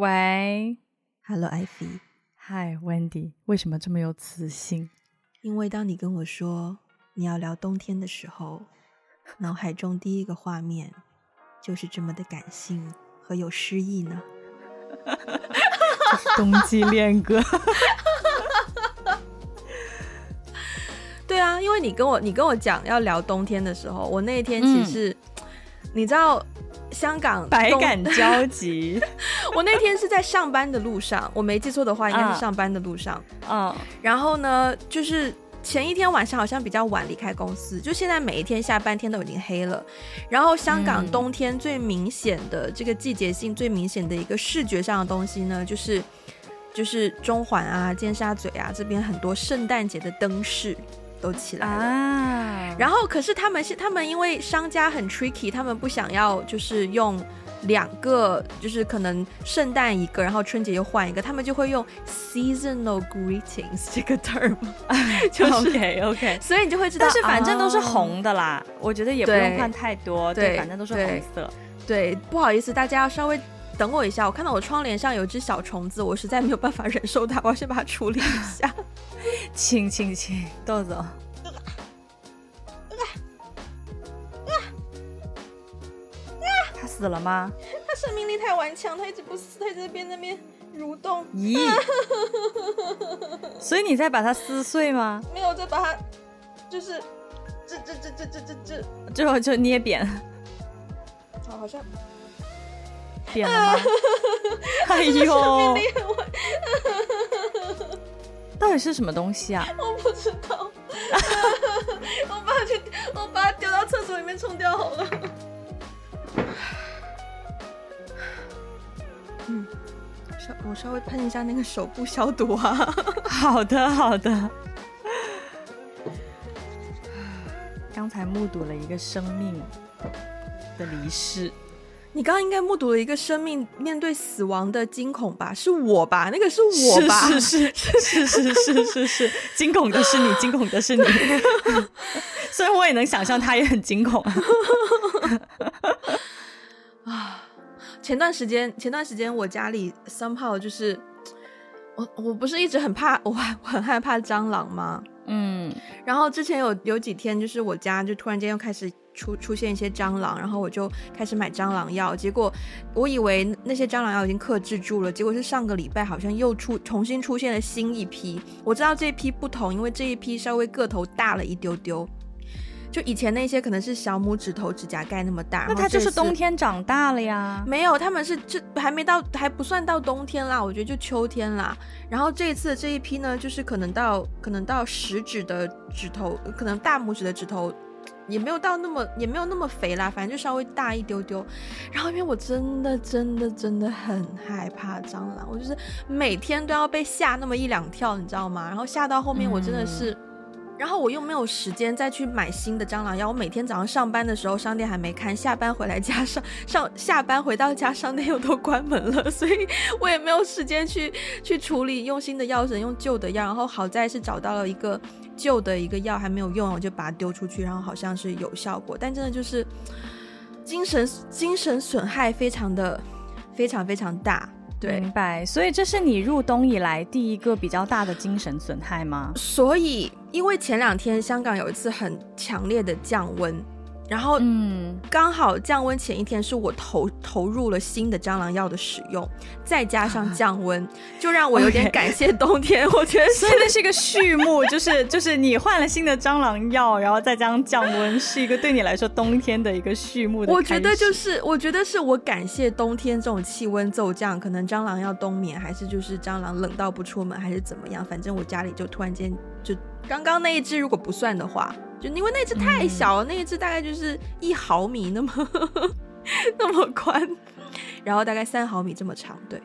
喂，Hello，艾菲，Hi，Wendy，为什么这么有磁性？因为当你跟我说你要聊冬天的时候，脑海中第一个画面就是这么的感性和有诗意呢。冬季恋歌。对啊，因为你跟我你跟我讲要聊冬天的时候，我那一天其实、嗯、你知道。香港百感交集。我那天是在上班的路上，我没记错的话，应该是上班的路上。嗯，然后呢，就是前一天晚上好像比较晚离开公司，就现在每一天下半天都已经黑了。然后香港冬天最明显的这个季节性最明显的一个视觉上的东西呢，就是就是中环啊、尖沙咀啊这边很多圣诞节的灯饰。都起来了，啊、然后可是他们是他们因为商家很 tricky，他们不想要就是用两个，就是可能圣诞一个，然后春节又换一个，他们就会用 seasonal greetings 这个 term，就是 OK OK，所以你就会知道，但是反正都是红的啦，哦、我觉得也不用换太多，对，对反正都是红色对。对，不好意思，大家要稍微等我一下，我看到我窗帘上有只小虫子，我实在没有办法忍受它，我要先把它处理一下。请请请，豆子，死了吗？他生命力太顽强，他一直不死，他一直在边那边蠕动。咦？所以你在把它撕碎吗？没有，在把它，就是，这这这这这这这，最后就捏扁。哦，好像扁了吗？哎呦！到底是什么东西啊？我不知道。我把它去，我把它丢到厕所里面冲掉好了。嗯，稍我稍微喷一下那个手部消毒啊。好的，好的。刚才目睹了一个生命的离世。你刚刚应该目睹了一个生命面对死亡的惊恐吧？是我吧？那个是我吧？是是是是是是是是，惊恐的是你，惊恐的是你。所以我也能想象他也很惊恐啊！前段时间，前段时间我家里 somehow 就是我，我不是一直很怕，我我很害怕蟑螂吗？嗯，然后之前有有几天，就是我家就突然间又开始。出出现一些蟑螂，然后我就开始买蟑螂药，结果我以为那些蟑螂药已经克制住了，结果是上个礼拜好像又出重新出现了新一批。我知道这一批不同，因为这一批稍微个头大了一丢丢，就以前那些可能是小拇指头指甲盖那么大。那它就是冬天长大了呀？没有，他们是这还没到，还不算到冬天啦，我觉得就秋天啦。然后这一次这一批呢，就是可能到可能到食指的指头，可能大拇指的指头。也没有到那么，也没有那么肥啦，反正就稍微大一丢丢。然后因为我真的真的真的很害怕蟑螂，我就是每天都要被吓那么一两跳，你知道吗？然后吓到后面我真的是。嗯然后我又没有时间再去买新的蟑螂药。我每天早上上班的时候，商店还没开；下班回来家上上下班回到家，商店又都关门了，所以我也没有时间去 去处理，用新的药水，用旧的药。然后好在是找到了一个旧的一个药还没有用，我就把它丢出去，然后好像是有效果，但真的就是精神精神损害非常的非常非常大。对，明白，所以这是你入冬以来第一个比较大的精神损害吗？所以，因为前两天香港有一次很强烈的降温。然后，嗯，刚好降温前一天是我投投入了新的蟑螂药的使用，再加上降温，就让我有点感谢冬天。我觉得所以那是一个序幕，就是就是你换了新的蟑螂药，然后再加上降温，是一个对你来说冬天的一个序幕的。我觉得就是，我觉得是我感谢冬天这种气温骤降，可能蟑螂要冬眠，还是就是蟑螂冷到不出门，还是怎么样？反正我家里就突然间就刚刚那一只，如果不算的话。就因为那只太小了，嗯、那一只大概就是一毫米那么 那么宽，然后大概三毫米这么长。对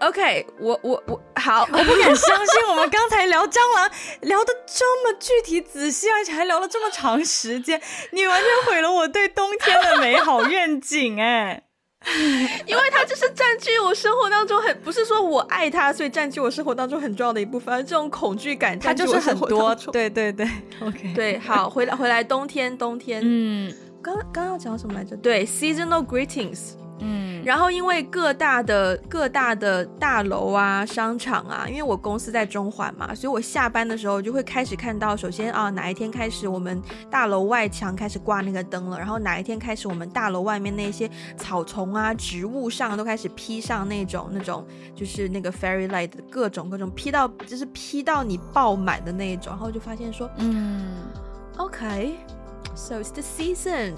，OK，我我我好，我不敢相信 我们刚才聊蟑螂聊的这么具体仔细，而且还聊了这么长时间，你完全毁了我对冬天的美好愿景哎。因为它就是占据我生活当中很，不是说我爱他，所以占据我生活当中很重要的一部分。而这种恐惧感，它就是很多。对对对，OK。对，好，回来回来，冬天冬天，嗯，刚刚要讲什么来着？对，seasonal greetings，嗯，然后因为各大的各大的大楼啊、商场啊，因为我公司在中环嘛，所以我下班的时候就会开始看到，首先啊，哪一天开始我们大楼外墙开始挂那个灯了，然后哪一天开始我们大楼外面那些草丛啊、植物上都开始披上那种那种就是那个 fairy light 的各种各种披到，就是披到你爆满的那一种，然后就发现说，嗯，OK，so it's the season，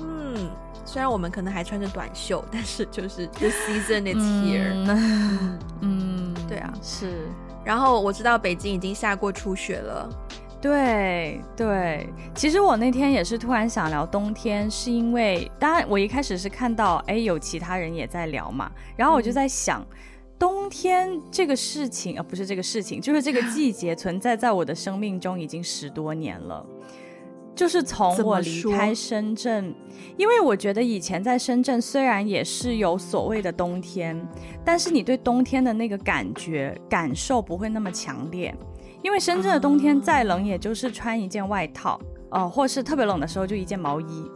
嗯。虽然我们可能还穿着短袖，但是就是 the season is here。嗯，嗯对啊，是。然后我知道北京已经下过初雪了。对对，其实我那天也是突然想聊冬天，是因为当然我一开始是看到哎有其他人也在聊嘛，然后我就在想，嗯、冬天这个事情啊，不是这个事情，就是这个季节存在在我的生命中已经十多年了。就是从我离开深圳，因为我觉得以前在深圳虽然也是有所谓的冬天，但是你对冬天的那个感觉感受不会那么强烈，因为深圳的冬天再冷，也就是穿一件外套，哦、呃，或是特别冷的时候就一件毛衣，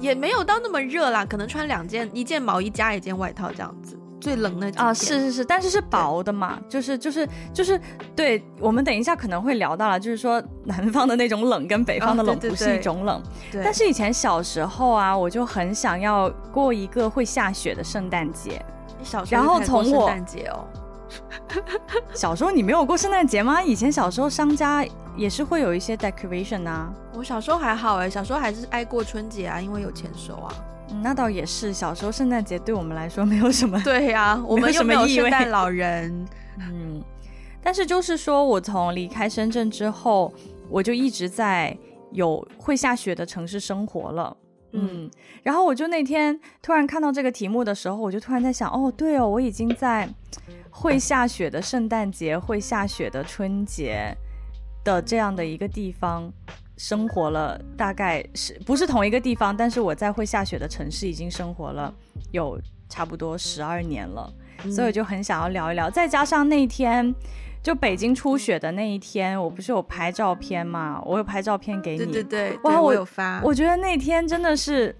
也没有到那么热啦，可能穿两件，一件毛衣加一件外套这样子。最冷的啊，是是是，但是是薄的嘛，就是就是就是，对，我们等一下可能会聊到了，就是说 南方的那种冷跟北方的冷不是一种冷，对。但是以前小时候啊，我就很想要过一个会下雪的圣诞节。你小时候然后从我圣诞节哦，小时候你没有过圣诞节吗？以前小时候商家也是会有一些 decoration 啊。我小时候还好哎，小时候还是爱过春节啊，因为有钱收啊。嗯，那倒也是，小时候圣诞节对我们来说没有什么。对呀、啊，我们又没有圣诞 老人。嗯，但是就是说我从离开深圳之后，我就一直在有会下雪的城市生活了。嗯，然后我就那天突然看到这个题目的时候，我就突然在想，哦，对哦，我已经在会下雪的圣诞节、会下雪的春节的这样的一个地方。生活了大概是不是同一个地方？但是我在会下雪的城市已经生活了有差不多十二年了，嗯，所以我就很想要聊一聊。再加上那天就北京初雪的那一天，我不是有拍照片嘛？我有拍照片给你。对对对，哇，我，我有发。我觉得那天真的是。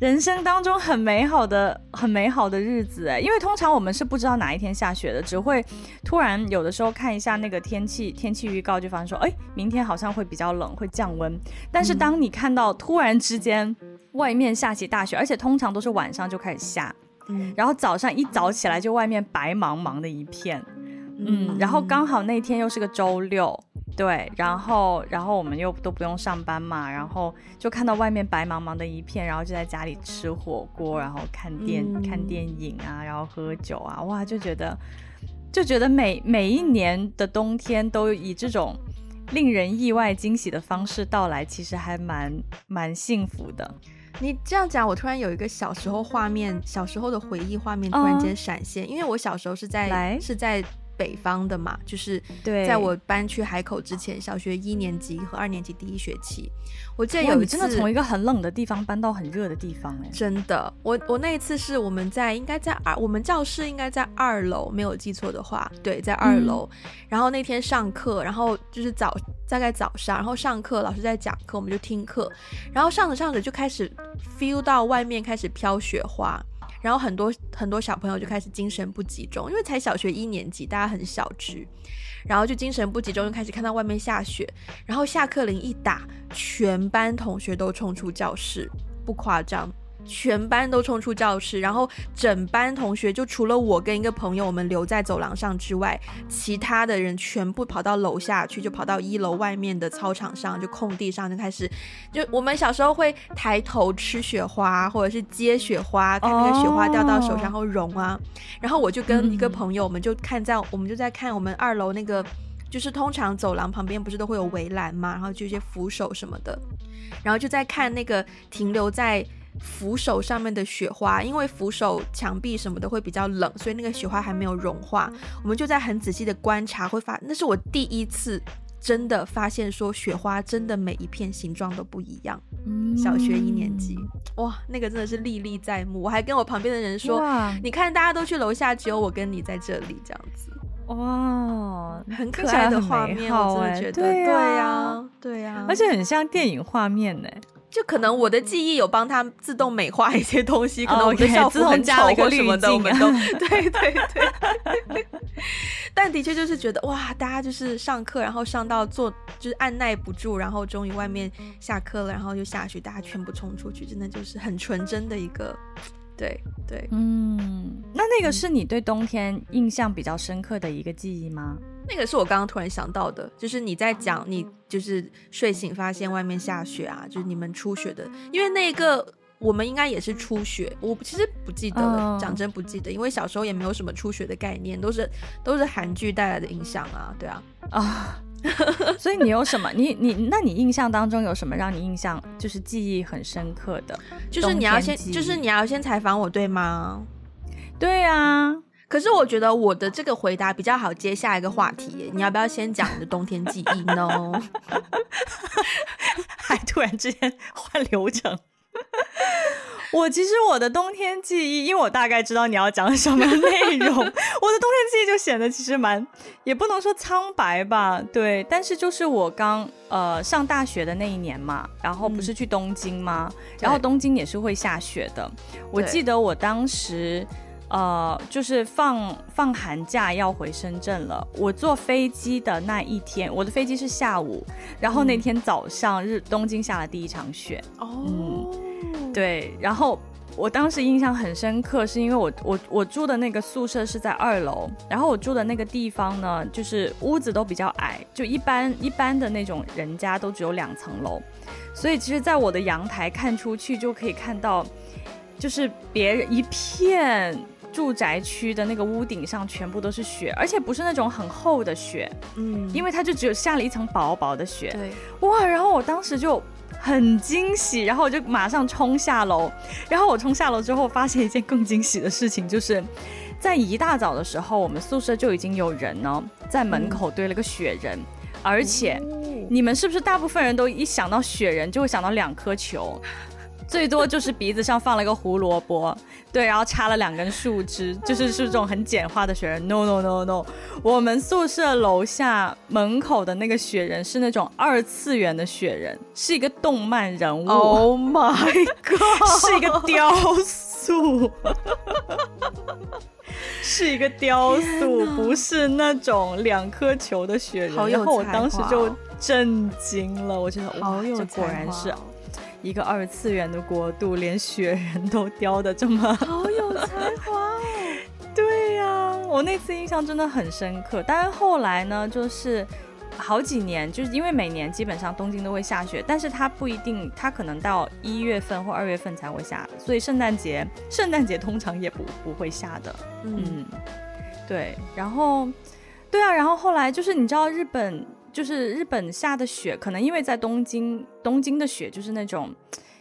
人生当中很美好的、很美好的日子哎，因为通常我们是不知道哪一天下雪的，只会突然有的时候看一下那个天气天气预告，就发现说，哎，明天好像会比较冷，会降温。但是当你看到突然之间外面下起大雪，而且通常都是晚上就开始下，嗯，然后早上一早起来就外面白茫茫的一片，嗯，然后刚好那天又是个周六。对，然后，然后我们又都不用上班嘛，然后就看到外面白茫茫的一片，然后就在家里吃火锅，然后看电、嗯、看电影啊，然后喝酒啊，哇，就觉得就觉得每每一年的冬天都以这种令人意外惊喜的方式到来，其实还蛮蛮幸福的。你这样讲，我突然有一个小时候画面，小时候的回忆画面突然间闪现，嗯、因为我小时候是在是在。北方的嘛，就是在我搬去海口之前，小学一年级和二年级第一学期，我记得有一次真的从一个很冷的地方搬到很热的地方，哎，真的，我我那一次是我们在应该在二，我们教室应该在二楼，没有记错的话，对，在二楼。嗯、然后那天上课，然后就是早大概早上，然后上课老师在讲课，我们就听课，然后上着上着就开始 feel 到外面开始飘雪花。然后很多很多小朋友就开始精神不集中，因为才小学一年级，大家很小只，然后就精神不集中，就开始看到外面下雪，然后下课铃一打，全班同学都冲出教室，不夸张。全班都冲出教室，然后整班同学就除了我跟一个朋友，我们留在走廊上之外，其他的人全部跑到楼下去，就跑到一楼外面的操场上，就空地上就开始，就我们小时候会抬头吃雪花，或者是接雪花，看那个雪花掉到手上后融啊。然后我就跟一个朋友，我们就看在我们就在看我们二楼那个，就是通常走廊旁边不是都会有围栏嘛，然后就一些扶手什么的，然后就在看那个停留在。扶手上面的雪花，因为扶手墙壁什么的会比较冷，所以那个雪花还没有融化。我们就在很仔细的观察，会发，那是我第一次真的发现说雪花真的每一片形状都不一样。嗯，小学一年级，哇，那个真的是历历在目。我还跟我旁边的人说，你看大家都去楼下，只有我跟你在这里这样子。哇，很可爱的画面，我真的觉得，对呀，对呀，而且很像电影画面呢。就可能我的记忆有帮他自动美化一些东西，可能我的校服很丑或什么的，我们都对对 对。但的确就是觉得哇，大家就是上课，然后上到坐就是按耐不住，然后终于外面下课了，然后又下去，大家全部冲出去，真的就是很纯真的一个。对对，嗯，那那个是你对冬天印象比较深刻的一个记忆吗？那个是我刚刚突然想到的，就是你在讲你就是睡醒发现外面下雪啊，就是你们初雪的，因为那个我们应该也是初雪，我其实不记得了，讲、嗯、真不记得，因为小时候也没有什么初雪的概念，都是都是韩剧带来的影响啊，对啊，啊。所以你有什么？你你那你印象当中有什么让你印象就是记忆很深刻的？就是你要先，就是你要先采访我，对吗？对啊。可是我觉得我的这个回答比较好接下一个话题。你要不要先讲你的冬天记忆呢？还突然之间换流程。我其实我的冬天记忆，因为我大概知道你要讲什么内容，我的冬天记忆就显得其实蛮，也不能说苍白吧，对，但是就是我刚呃上大学的那一年嘛，然后不是去东京吗？嗯、然后东京也是会下雪的，我记得我当时呃就是放放寒假要回深圳了，我坐飞机的那一天，我的飞机是下午，然后那天早上日东京下了第一场雪，哦。嗯对，然后我当时印象很深刻，是因为我我我住的那个宿舍是在二楼，然后我住的那个地方呢，就是屋子都比较矮，就一般一般的那种人家都只有两层楼，所以其实，在我的阳台看出去就可以看到，就是别人一片住宅区的那个屋顶上全部都是雪，而且不是那种很厚的雪，嗯，因为它就只有下了一层薄薄的雪，对，哇，然后我当时就。很惊喜，然后我就马上冲下楼。然后我冲下楼之后，发现一件更惊喜的事情，就是在一大早的时候，我们宿舍就已经有人呢在门口堆了个雪人，嗯、而且你们是不是大部分人都一想到雪人就会想到两颗球？最多就是鼻子上放了一个胡萝卜，对，然后插了两根树枝，就是是这种很简化的雪人。No no no no，我们宿舍楼下门口的那个雪人是那种二次元的雪人，是一个动漫人物。Oh my god，是一个雕塑，是一个雕塑，不是那种两颗球的雪人。然后我当时就震惊了，我觉得哇，这果然是。一个二次元的国度，连雪人都雕得这么 好有才华哦！对呀、啊，我那次印象真的很深刻。但是后来呢，就是好几年，就是因为每年基本上东京都会下雪，但是它不一定，它可能到一月份或二月份才会下，所以圣诞节，圣诞节通常也不不会下的。嗯，嗯，对。然后，对啊，然后后来就是你知道日本。就是日本下的雪，可能因为在东京，东京的雪就是那种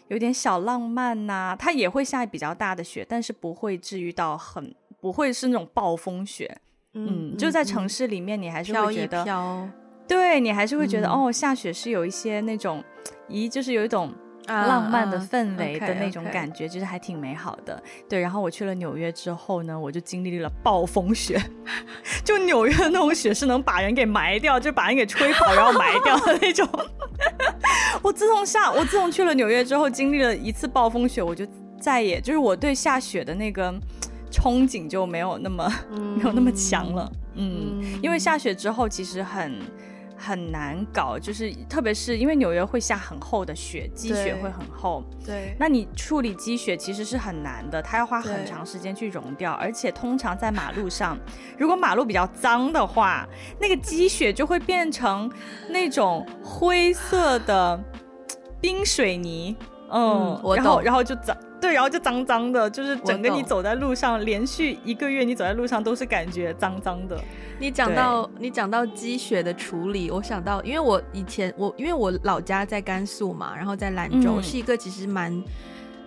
有点小浪漫呐、啊，它也会下比较大的雪，但是不会至于到很，不会是那种暴风雪。嗯，嗯就在城市里面，你还是会觉得，飘飘对你还是会觉得、嗯、哦，下雪是有一些那种，咦，就是有一种。浪漫的氛围的那种感觉，就是还挺美好的。对，然后我去了纽约之后呢，我就经历了暴风雪，就纽约那种雪是能把人给埋掉，就把人给吹跑然后埋掉的那种。我自从下，我自从去了纽约之后，经历了一次暴风雪，我就再也就是我对下雪的那个憧憬就没有那么、嗯、没有那么强了。嗯，嗯因为下雪之后其实很。很难搞，就是特别是因为纽约会下很厚的雪，积雪会很厚。对，那你处理积雪其实是很难的，它要花很长时间去融掉，而且通常在马路上，如果马路比较脏的话，那个积雪就会变成那种灰色的冰水泥。嗯，嗯然后然后就脏。对，然后就脏脏的，就是整个你走在路上，连续一个月你走在路上都是感觉脏脏的。你讲到你讲到积雪的处理，我想到，因为我以前我因为我老家在甘肃嘛，然后在兰州，嗯、是一个其实蛮。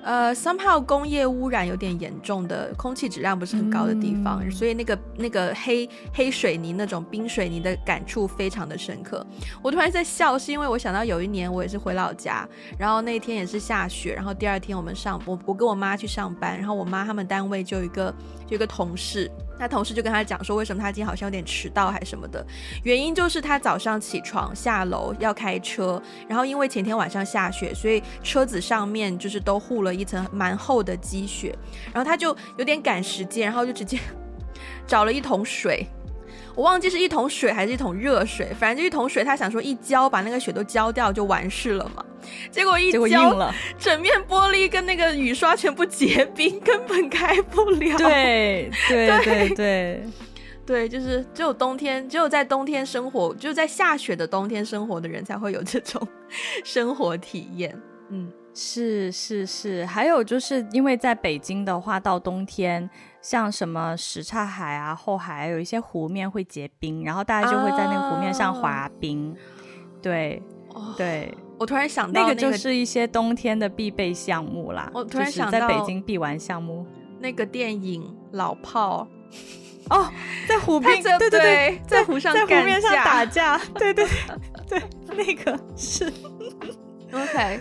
呃，somehow 工业污染有点严重的，空气质量不是很高的地方，嗯、所以那个那个黑黑水泥那种冰水泥的感触非常的深刻。我突然在笑，是因为我想到有一年我也是回老家，然后那天也是下雪，然后第二天我们上我我跟我妈去上班，然后我妈他们单位就有一个就有一个同事，那同事就跟他讲说，为什么他今天好像有点迟到还是什么的？原因就是他早上起床下楼要开车，然后因为前天晚上下雪，所以车子上面就是都糊了一层蛮厚的积雪，然后他就有点赶时间，然后就直接 找了一桶水。我忘记是一桶水还是一桶热水，反正就一桶水。他想说一浇把那个雪都浇掉就完事了嘛。结果一浇，整面玻璃跟那个雨刷全部结冰，根本开不了。对 对对对对，对，就是只有冬天，只有在冬天生活，只有在下雪的冬天生活的人才会有这种生活体验。嗯，是是是，还有就是因为在北京的话，到冬天。像什么什刹海啊、后海，有一些湖面会结冰，然后大家就会在那个湖面上滑冰。啊、对，哦、对，我突然想到、那个，那个就是一些冬天的必备项目啦。我突然想到，在北京必玩项目，那个电影《老炮》哦，在湖 边，对对对，在湖上，在湖面上打架，对对对，那个是 OK。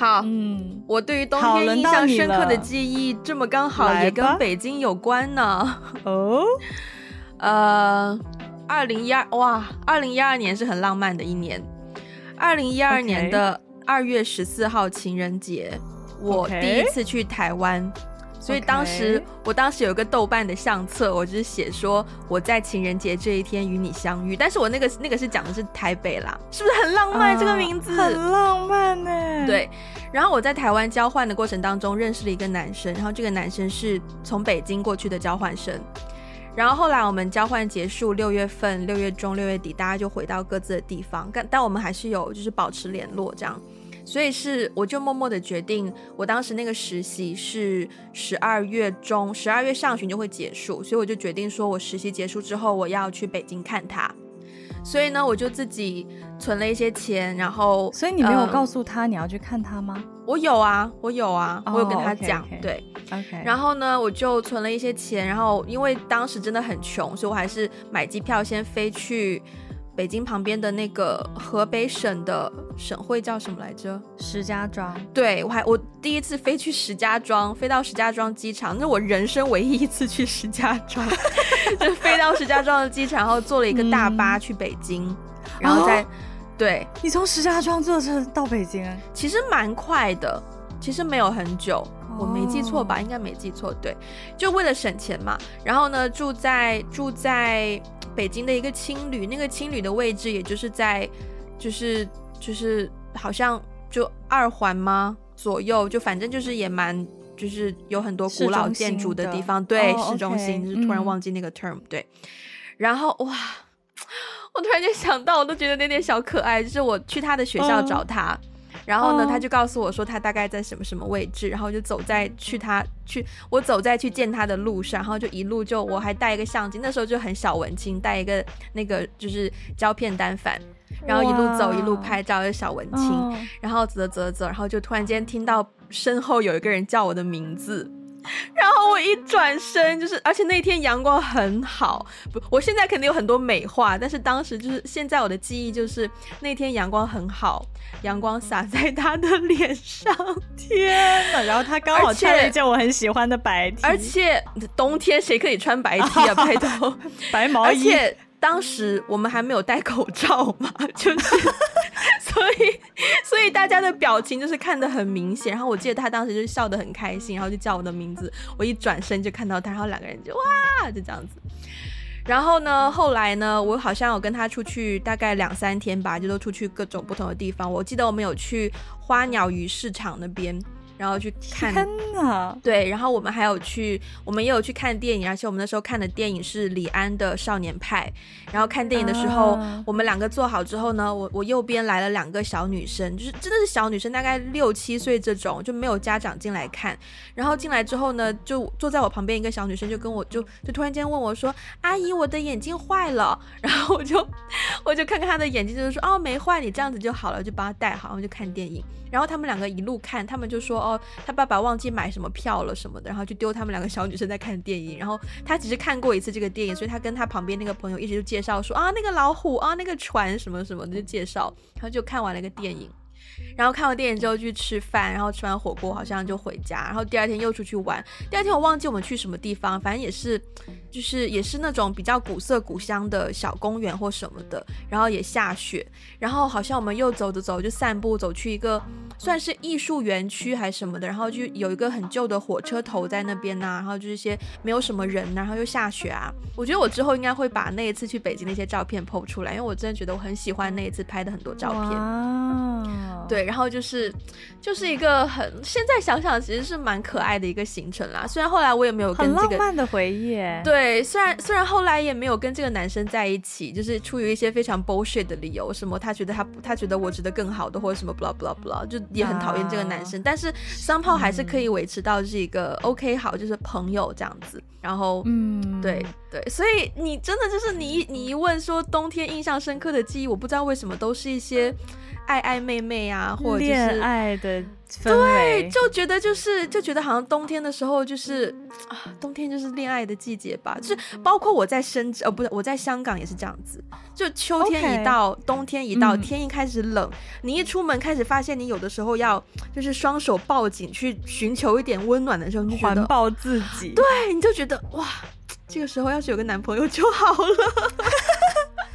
好，嗯，我对于冬天印象深刻的记忆，这么刚好也跟北京有关呢。哦，呃，二零一二，哇，二零一二年是很浪漫的一年。二零一二年的二月十四号情人节.我第一次去台湾。所以当时我当时有一个豆瓣的相册，我就是写说我在情人节这一天与你相遇。但是我那个那个是讲的是台北啦，是不是很浪漫？Uh, 这个名字很浪漫呢。对。然后我在台湾交换的过程当中认识了一个男生，然后这个男生是从北京过去的交换生。然后后来我们交换结束，六月份、六月中、六月底，大家就回到各自的地方，但但我们还是有就是保持联络这样。所以是，我就默默的决定，我当时那个实习是十二月中，十二月上旬就会结束，所以我就决定说，我实习结束之后，我要去北京看他。所以呢，我就自己存了一些钱，然后，所以你没有告诉他你要去看他吗？嗯，我有啊，我有啊，我有跟他讲，哦，okay, okay. 对，OK。然后呢，我就存了一些钱，然后因为当时真的很穷，所以我还是买机票先飞去。北京旁边的那个河北省的省会叫什么来着？石家庄。对，我还我第一次飞去石家庄，飞到石家庄机场，那是我人生唯一一次去石家庄，就飞到石家庄的机场，然后坐了一个大巴去北京，嗯、然后再、哦、对。你从石家庄坐车到北京，其实蛮快的，其实没有很久，哦、我没记错吧？应该没记错，对，就为了省钱嘛。然后呢，住在住在。北京的一个青旅，那个青旅的位置也就是在，就是就是好像就二环吗？左右就反正就是也蛮就是有很多古老建筑的地方，对，哦、市中心、就是突然忘记那个 term，、嗯、对。然后哇，我突然间想到，我都觉得那点小可爱，就是我去他的学校找他。嗯然后呢，他就告诉我说他大概在什么什么位置，然后就走在去他去我走在去见他的路上，然后就一路就我还带一个相机，那时候就很小文青，带一个那个就是胶片单反，然后一路走一路拍照，就小文青，然后走着走着走，然后就突然间听到身后有一个人叫我的名字。然后我一转身，就是，而且那天阳光很好，不，我现在肯定有很多美化，但是当时就是现在我的记忆就是那天阳光很好，阳光洒在他的脸上，天呐，然后他刚好穿了一件我很喜欢的白 T，而且冬天谁可以穿白 T 啊？拜托，白毛衣。当时我们还没有戴口罩嘛，就是，所以所以大家的表情就是看得很明显。然后我记得他当时就是笑得很开心，然后就叫我的名字。我一转身就看到他，然后两个人就哇，就这样子。然后呢，后来呢，我好像有跟他出去大概两三天吧，就都出去各种不同的地方。我记得我们有去花鸟鱼市场那边。然后去看，天呐！对，然后我们还有去，我们也有去看电影，而且我们那时候看的电影是李安的《少年派》。然后看电影的时候，啊、我们两个坐好之后呢，我我右边来了两个小女生，就是真的是小女生，大概六七岁这种，就没有家长进来看。然后进来之后呢，就坐在我旁边一个小女生就跟我就就突然间问我说：“阿姨，我的眼镜坏了。”然后我就 我就看看她的眼睛，就是说：“哦，没坏，你这样子就好了。”就帮她戴好，然后就看电影。然后他们两个一路看，他们就说：“哦，他爸爸忘记买什么票了什么的。”然后就丢他们两个小女生在看电影。然后他只是看过一次这个电影，所以他跟他旁边那个朋友一直就介绍说：“啊，那个老虎啊，那个船什么什么的就介绍。”然后就看完了一个电影。然后看完电影之后去吃饭，然后吃完火锅好像就回家，然后第二天又出去玩。第二天我忘记我们去什么地方，反正也是，就是也是那种比较古色古香的小公园或什么的，然后也下雪，然后好像我们又走着走就散步走去一个算是艺术园区还是什么的，然后就有一个很旧的火车头在那边呐、啊，然后就是一些没有什么人，然后又下雪啊。我觉得我之后应该会把那一次去北京那些照片 po 出来，因为我真的觉得我很喜欢那一次拍的很多照片。哇，对，然后就是就是一个很现在想想其实是蛮可爱的一个行程啦。虽然后来我也没有跟这个浪漫的回忆。对，虽然虽然后来也没有跟这个男生在一起，就是出于一些非常 bullshit 的理由，什么他觉得他他觉得我值得更好的，或者什么 blah blah blah，就也很讨厌这个男生。啊、但是 somehow 还是可以维持到是一个 OK 好，就是朋友这样子。然后嗯，对对，所以你真的就是你你一问说冬天印象深刻的记忆，我不知道为什么都是一些。爱爱妹妹啊，或者就是恋爱的氛围，对，就觉得就是就觉得好像冬天的时候就是啊，冬天就是恋爱的季节吧。就是包括我在深圳，呃，不是我在香港也是这样子。就秋天一到，Okay. 冬天一到，嗯，天一开始冷，你一出门开始发现你有的时候要就是双手抱紧去寻求一点温暖的时候，你就觉得环抱自己，对，你就觉得哇，这个时候要是有个男朋友就好了。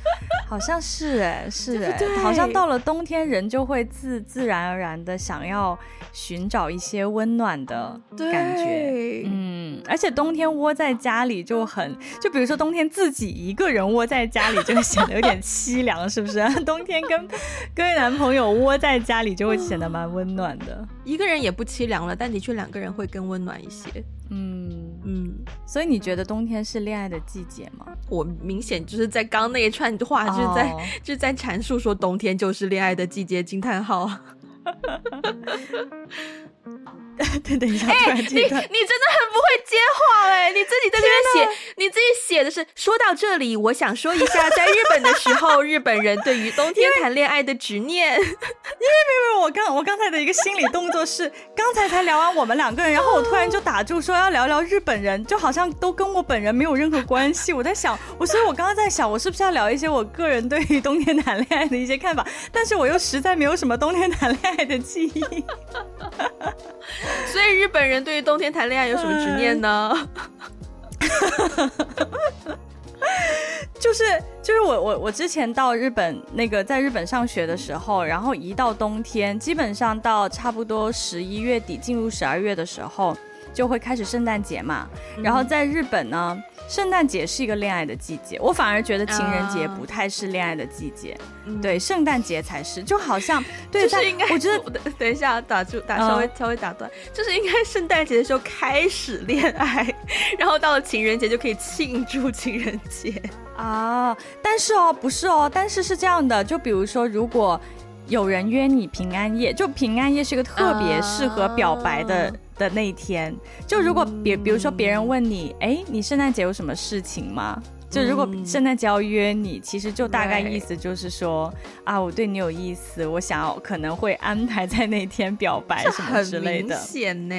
好像是哎，是哎，好像到了冬天，人就会自自然而然的想要寻找一些温暖的感觉。嗯，而且冬天窝在家里就很，就比如说冬天自己一个人窝在家里，就会显得有点凄凉，是不是？冬天跟跟男朋友窝在家里，就会显得蛮温暖的。一个人也不凄凉了，但的确两个人会更温暖一些。嗯嗯，所以你觉得冬天是恋爱的季节吗？我明显就是在刚那一串话，就是在、oh. 就是在阐述说冬天就是恋爱的季节，惊叹号。等等一下，哎、欸，你你真的很不会接话哎！你自己在这边写，你自己写的是说到这里，我想说一下，在日本的时候，日本人对于冬天谈恋爱的执念。因为没有没有，我刚我刚才的一个心理动作是，刚才才聊完我们两个人，然后我突然就打住说要聊聊日本人，就好像都跟我本人没有任何关系。我在想，我所以，我刚刚在想，我是不是要聊一些我个人对于冬天谈恋爱的一些看法？但是我又实在没有什么冬天谈恋爱的记忆。所以日本人对于冬天谈恋爱有什么执念呢？就是就是我我我之前到日本那个在日本上学的时候，然后一到冬天，基本上到差不多十一月底进入十二月的时候，就会开始圣诞节嘛。然后在日本呢。圣诞节是一个恋爱的季节，我反而觉得情人节不太是恋爱的季节，嗯、对，圣诞节才是，就好像 对，就是应该，我觉得 等等一下打住，打稍微、嗯、稍微打断，就是应该圣诞节的时候开始恋爱，然后到了情人节就可以庆祝情人节。啊，但是哦，不是哦，但是是这样的，就比如说如果有人约你平安夜，就平安夜是一个特别适合表白的。啊的那一天，就如果别比如说别人问你，哎、嗯，你圣诞节有什么事情吗？就如果圣诞节要约你，其实就大概意思就是说，啊，我对你有意思，我想要可能会安排在那天表白什么之类的。很明显呢。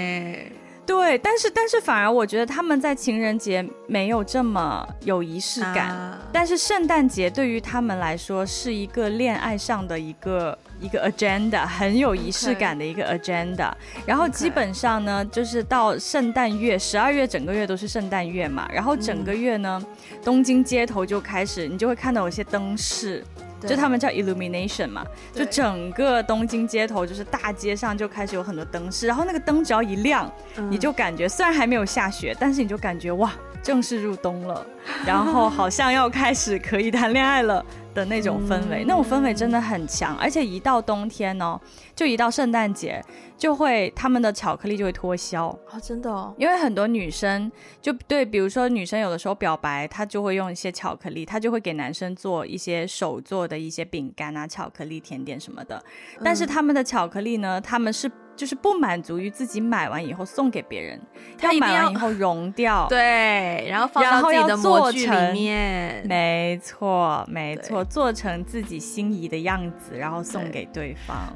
对，但是但是反而我觉得他们在情人节没有这么有仪式感，啊、但是圣诞节对于他们来说是一个恋爱上的一个。一个 agenda 很有仪式感的一个 agenda. 然后基本上呢就是到圣诞月，十二月整个月都是圣诞月嘛，然后整个月呢，嗯、东京街头就开始，你就会看到有些灯饰，就他们叫 illumination 嘛，就整个东京街头就是大街上就开始有很多灯饰，然后那个灯只要一亮，嗯、你就感觉虽然还没有下雪，但是你就感觉哇，正式入冬了，然后好像要开始可以谈恋爱了。的那种氛围，那种氛围真的很强，而且一到冬天呢，就一到圣诞节，就会他们的巧克力就会脱销。哦，真的哦，因为很多女生就对，比如说女生有的时候表白，她就会用一些巧克力，她就会给男生做一些手做的一些饼干啊、巧克力甜点什么的，但是他们的巧克力呢，他们是。就是不满足于自己买完以后送给别人，他买完以后融掉，对，然后放到自己的模具里面，没错，没错，做成自己心仪的样子，然后送给对方。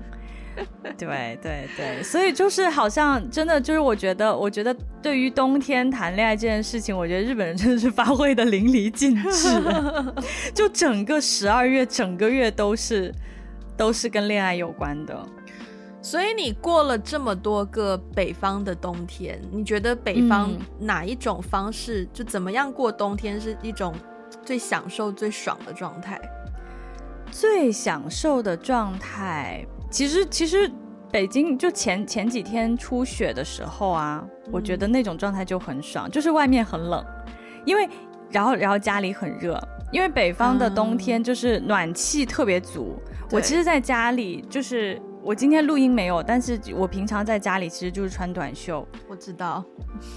对对对，所以就是好像真的就是，我觉得，我觉得对于冬天谈恋爱这件事情，我觉得日本人真的是发挥的淋漓尽致，就整个十二月整个月都是都是跟恋爱有关的。所以你过了这么多个北方的冬天，你觉得北方哪一种方式，就怎么样过冬天是一种最享受、最爽的状态？最享受的状态，其实其实北京就前前几天初雪的时候啊，我觉得那种状态就很爽，就是外面很冷，因为然后然后家里很热，因为北方的冬天就是暖气特别足。我其实在家里就是。我今天录音没有，但是我平常在家里其实就是穿短袖。我知道，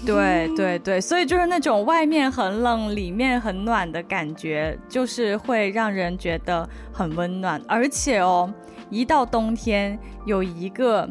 对对对，所以就是那种外面很冷，里面很暖的感觉，就是会让人觉得很温暖。而且哦，一到冬天，有一个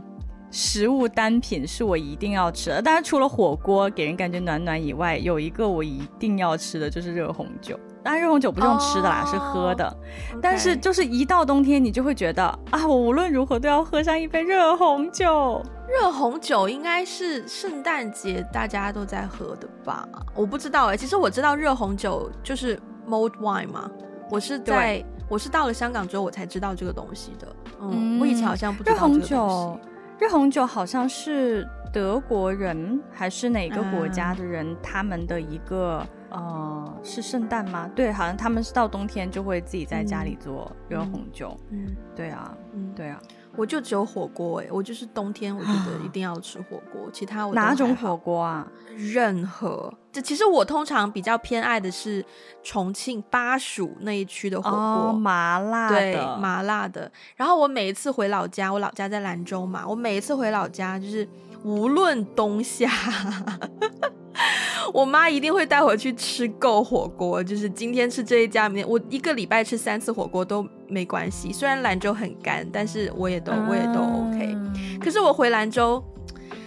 食物单品是我一定要吃的，当然除了火锅给人感觉暖暖以外，有一个我一定要吃的就是热红酒。当然，热红酒不是用吃的啦，oh, 是喝的。但是，就是一到冬天，你就会觉得啊，我无论如何都要喝上一杯热红酒。热红酒应该是圣诞节大家都在喝的吧？我不知道哎、欸。其实我知道热红酒就是 mulled wine 嘛。我是在对我是到了香港之后我才知道这个东西的。嗯，嗯我以前好像不知道这个东西。热红酒，热红酒好像是德国人还是哪个国家的人，嗯、他们的一个。哦、呃，是圣诞吗？对，好像他们是到冬天就会自己在家里做热红酒。嗯，嗯对啊，嗯，对啊，我就只有火锅哎，我就是冬天我觉得一定要吃火锅，其他我哪种火锅啊？任何。这其实我通常比较偏爱的是重庆巴蜀那一区的火锅，哦，麻辣的，对，麻辣的。然后我每一次回老家，我老家在兰州嘛，我每一次回老家就是无论冬夏。我妈一定会带我去吃够火锅，就是今天吃这一家，明天我一个礼拜吃三次火锅都没关系。虽然兰州很干，但是我也都我也都 OK。可是我回兰州，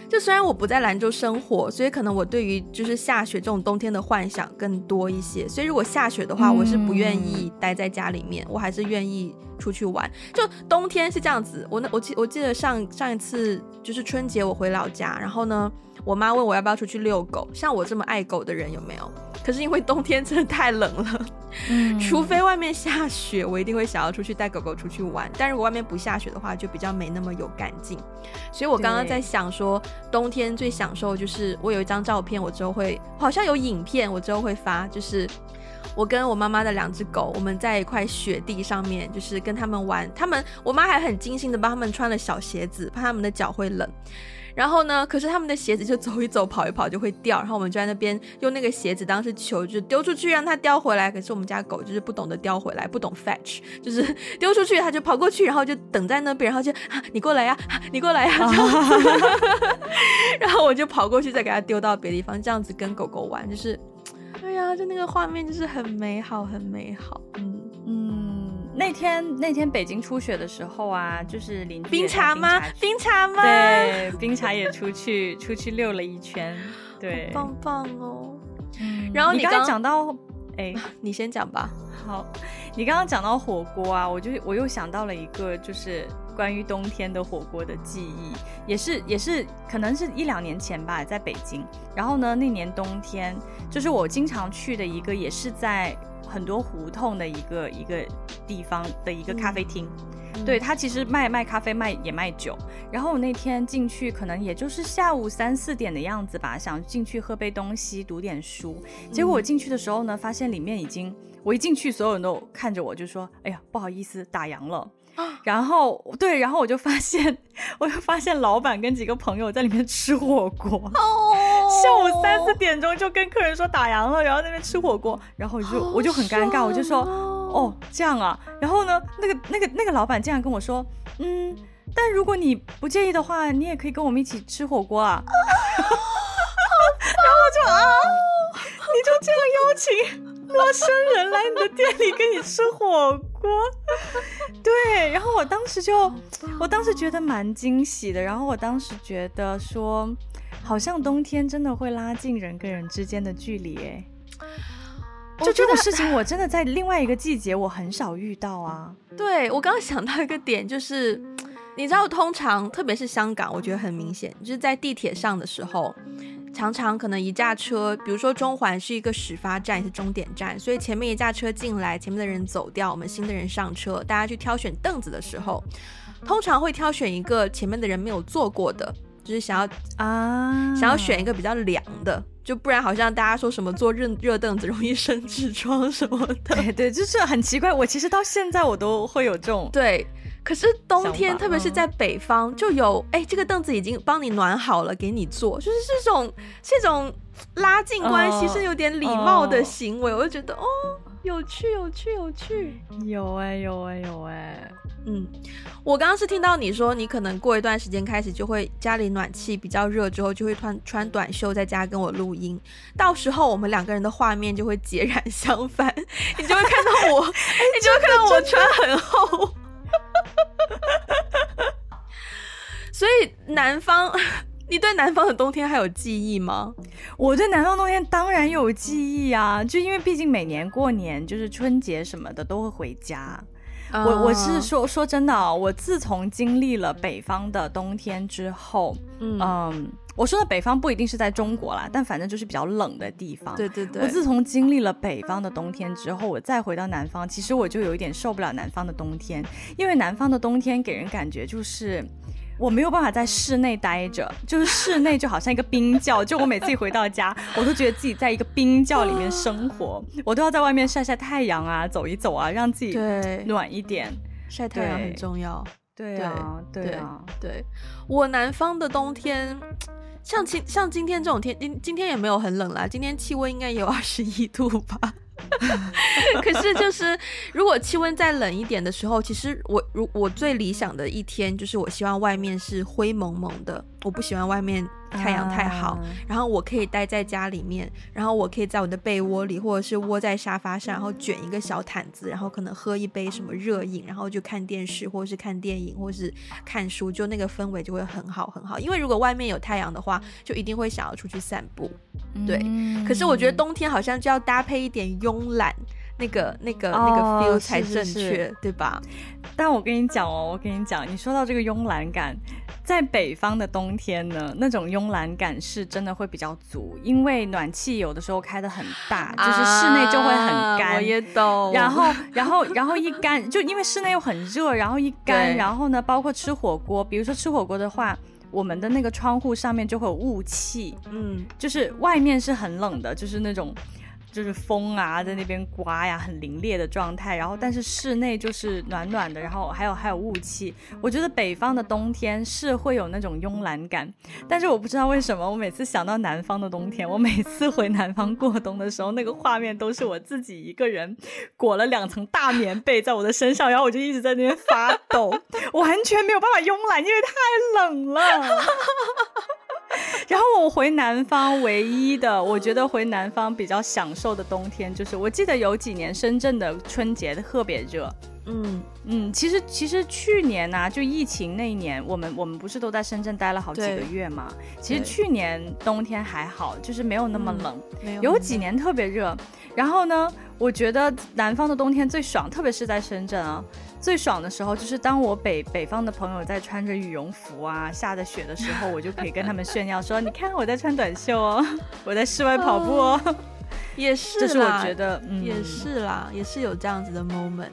就虽然我不在兰州生活，所以可能我对于就是下雪这种冬天的幻想更多一些。所以如果下雪的话，我是不愿意待在家里面，我还是愿意出去玩。就冬天是这样子，我那我记我记得上上一次就是春节我回老家，然后呢。我妈问我要不要出去遛狗，像我这么爱狗的人有没有？可是因为冬天真的太冷了，嗯，除非外面下雪，我一定会想要出去带狗狗出去玩。但如果外面不下雪的话，就比较没那么有干劲。所以我刚刚在想说，冬天最享受就是我有一张照片，我之后会好像有影片，我之后会发，就是我跟我妈妈的两只狗，我们在一块雪地上面，就是跟他们玩。他们我妈还很精心的帮他们穿了小鞋子，怕他们的脚会冷。然后呢，可是他们的鞋子就走一走、跑一跑就会掉，然后我们就在那边用那个鞋子当是球，就丢出去让它叼回来。可是我们家狗就是不懂得叼回来，不懂 fetch，就是丢出去它就跑过去，然后就等在那边，然后就啊你过来呀，啊，你过来呀，然后我就跑过去再给它丢到别的地方，这样子跟狗狗玩，就是，对呀，就那个画面就是很美好，很美好，嗯嗯。那天那天北京初雪的时候啊，就是邻居冰茶吗？冰茶吗？对，冰茶也出去 出去溜了一圈，对，棒棒哦。嗯，然后你刚刚讲到，哎，你先讲吧。好，你刚刚讲到火锅啊，我就我又想到了一个，就是关于冬天的火锅的记忆，也是也是可能是一两年前吧，在北京。然后呢，那年冬天就是我经常去的一个，也是在。很多胡同的一个一个地方的一个咖啡厅，嗯、对，他其实卖卖咖啡卖也卖酒。然后我那天进去，可能也就是下午三四点的样子吧，想进去喝杯东西，读点书。结果我进去的时候呢，发现里面已经，我一进去，所有人都看着我，就说：“哎呀，不好意思，打烊了。”然后对，然后我就发现，我就发现老板跟几个朋友在里面吃火锅。哦，下午三四点钟就跟客人说打烊了，然后那边吃火锅，然后我就我就很尴尬，我就说哦这样啊。然后呢，那个那个那个老板竟然跟我说，嗯，但如果你不介意的话，你也可以跟我们一起吃火锅啊。然后我就啊，你就这样邀请陌生人来你的店里跟你吃火锅，对，然后我当时就，我当时觉得蛮惊喜的，然后我当时觉得说，好像冬天真的会拉近人跟人之间的距离，诶，就这个事情我真的在另外一个季节我很少遇到啊。对，我刚刚想到一个点，就是你知道，通常特别是香港，我觉得很明显，就是在地铁上的时候。常常可能一架车，比如说中环是一个始发站，也是终点站，所以前面一架车进来，前面的人走掉，我们新的人上车，大家去挑选凳子的时候，通常会挑选一个前面的人没有坐过的，就是想要啊，想要选一个比较凉的。就不然好像大家说什么坐热热凳子容易生痔疮什么的，对对，就是很奇怪。我其实到现在我都会有这种对，可是冬天特别是在北方就有哎，这个凳子已经帮你暖好了给你坐，就是这种这种拉近关系是有点礼貌的行为，我就觉得哦。有趣，有趣，有趣，有哎、欸，有哎、欸，有哎、欸，嗯，我刚刚是听到你说，你可能过一段时间开始就会家里暖气比较热之后，就会穿穿短袖在家跟我录音，到时候我们两个人的画面就会截然相反，你就会看到我，你就会看到我穿很厚，所以南方。你对南方的冬天还有记忆吗？我对南方冬天当然有记忆啊，就因为毕竟每年过年就是春节什么的都会回家。Uh... 我我是说说真的啊，我自从经历了北方的冬天之后，嗯，嗯，我说的北方不一定是在中国啦，但反正就是比较冷的地方。对对对。我自从经历了北方的冬天之后，我再回到南方，其实我就有一点受不了南方的冬天，因为南方的冬天给人感觉就是。我没有办法在室内待着，就是室内就好像一个冰窖，就我每次一回到家，我都觉得自己在一个冰窖里面生活，我都要在外面晒晒太阳啊，走一走啊，让自己暖一点。晒太阳很重要。对啊，对啊，对，我南方的冬天，像今像今天这种天，今今天也没有很冷啦，今天气温应该也有二十一度吧。可是，就是如果气温再冷一点的时候，其实我如我最理想的一天，就是我希望外面是灰蒙蒙的，我不喜欢外面。太阳太好，然后我可以待在家里面，然后我可以在我的被窝里，或者是窝在沙发上，然后卷一个小毯子，然后可能喝一杯什么热饮，然后就看电视，或者是看电影，或者是看书，就那个氛围就会很好很好。因为如果外面有太阳的话，就一定会想要出去散步。对，嗯、可是我觉得冬天好像就要搭配一点慵懒，那个那个、哦、那个 feel 才正确，是是对吧？但我跟你讲哦，我跟你讲，你说到这个慵懒感。在北方的冬天呢，那种慵懒感是真的会比较足，因为暖气有的时候开的很大，啊、就是室内就会很干。我也懂。然后，然后，然后一干，就因为室内又很热，然后一干，然后呢，包括吃火锅，比如说吃火锅的话，我们的那个窗户上面就会有雾气，嗯，就是外面是很冷的，就是那种。就是风啊，在那边刮呀，很凛冽的状态。然后，但是室内就是暖暖的，然后还有还有雾气。我觉得北方的冬天是会有那种慵懒感，但是我不知道为什么，我每次想到南方的冬天，我每次回南方过冬的时候，那个画面都是我自己一个人裹了两层大棉被在我的身上，然后我就一直在那边发抖，完全没有办法慵懒，因为太冷了。然后我回南方唯一的，我觉得回南方比较享受的冬天，就是我记得有几年深圳的春节特别热。嗯嗯，其实其实去年呢、啊，就疫情那一年，我们我们不是都在深圳待了好几个月嘛？其实去年冬天还好，就是没有那么冷，嗯、有，有几年特别热。然后呢，我觉得南方的冬天最爽，特别是在深圳啊。最爽的时候就是当我北北方的朋友在穿着羽绒服啊，下着雪的时候，我就可以跟他们炫耀说：“你看我在穿短袖哦，我在室外跑步哦。哦 ”也是，这是我觉得、嗯、也是啦，也是有这样子的 moment。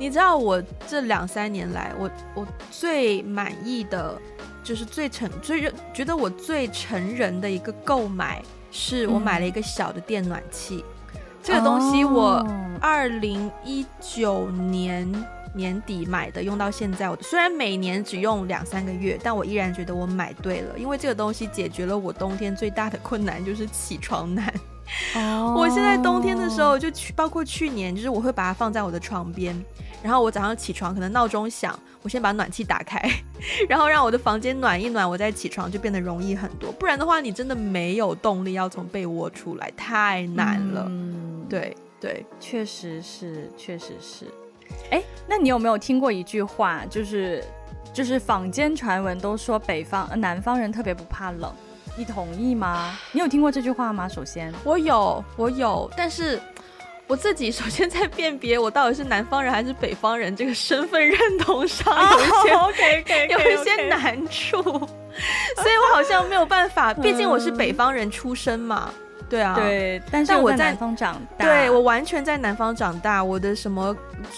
你知道我这两三年来，我我最满意的，就是最成最觉得我最成人的一个购买，是我买了一个小的电暖器。嗯、这个东西我二零一九年。年底买的，用到现在，我虽然每年只用两三个月，但我依然觉得我买对了，因为这个东西解决了我冬天最大的困难，就是起床难。哦，我现在冬天的时候，就去，包括去年，就是我会把它放在我的床边，然后我早上起床，可能闹钟响，我先把暖气打开，然后让我的房间暖一暖，我再起床就变得容易很多。不然的话，你真的没有动力要从被窝出来，太难了。嗯，对对，确实是，确实是。哎，那你有没有听过一句话，就是就是坊间传闻都说北方呃南方人特别不怕冷，你同意吗？你有听过这句话吗？首先，我有，我有，但是我自己 首先在辨别我到底是南方人还是北方人这个身份认同上有一些、oh, okay, okay, okay, okay. 有一些难处，所以我好像没有办法。毕竟我是北方人出身嘛。对啊，对，但是我在南方长大，对，我完全在南方长大，我的什么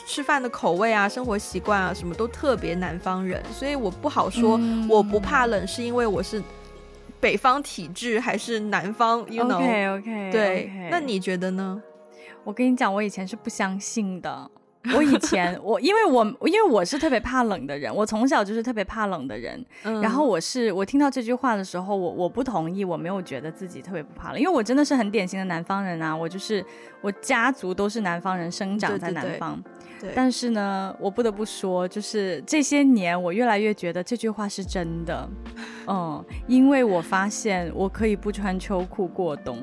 吃饭的口味啊、生活习惯啊，什么都特别南方人，所以我不好说，嗯、我不怕冷是因为我是北方体质还是南方，you know？OK OK，对，okay. 那你觉得呢？我跟你讲，我以前是不相信的。我以前我因为我因为我是特别怕冷的人，我从小就是特别怕冷的人。嗯、然后我是我听到这句话的时候，我我不同意，我没有觉得自己特别不怕冷，因为我真的是很典型的南方人啊，我就是我家族都是南方人，生长在南方。对对对对，但是呢，我不得不说，就是这些年我越来越觉得这句话是真的。嗯，因为我发现我可以不穿秋裤过冬。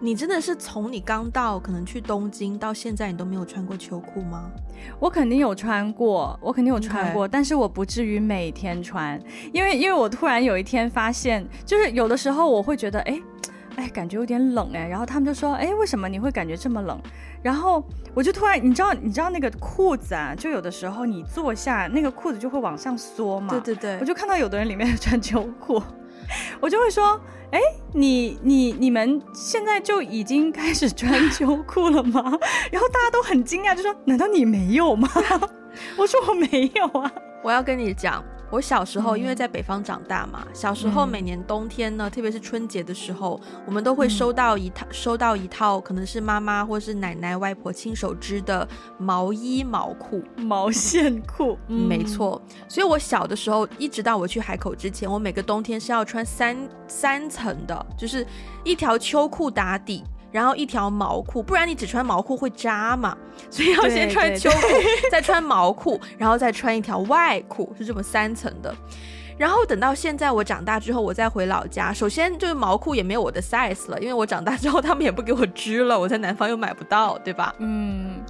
你真的是从你刚到可能去东京到现在，你都没有穿过秋裤吗？我肯定有穿过，我肯定有穿过但是我不至于每天穿，因为因为我突然有一天发现，就是有的时候我会觉得，哎，哎，感觉有点冷哎，然后他们就说，哎，为什么你会感觉这么冷？然后我就突然，你知道，你知道那个裤子啊，就有的时候你坐下，那个裤子就会往上缩嘛。对对对。我就看到有的人里面穿秋裤，我就会说，哎，你你你们现在就已经开始穿秋裤了吗？然后大家都很惊讶，就说，难道你没有吗？我说我没有啊。我要跟你讲。我小时候因为在北方长大嘛，嗯、小时候每年冬天呢，嗯、特别是春节的时候，我们都会收到一套、嗯、收到一套，可能是妈妈或是奶奶外婆亲手织的毛衣毛裤、毛线裤。嗯、没错，所以我小的时候，一直到我去海口之前，我每个冬天是要穿三三层的，就是一条秋裤打底。然后一条毛裤，不然你只穿毛裤会扎嘛，所以要先穿秋裤，再穿毛裤，然后再穿一条外裤，是这么三层的。然后等到现在我长大之后，我再回老家，首先就是毛裤也没有我的 size 了，因为我长大之后他们也不给我织了，我在南方又买不到，对吧？嗯。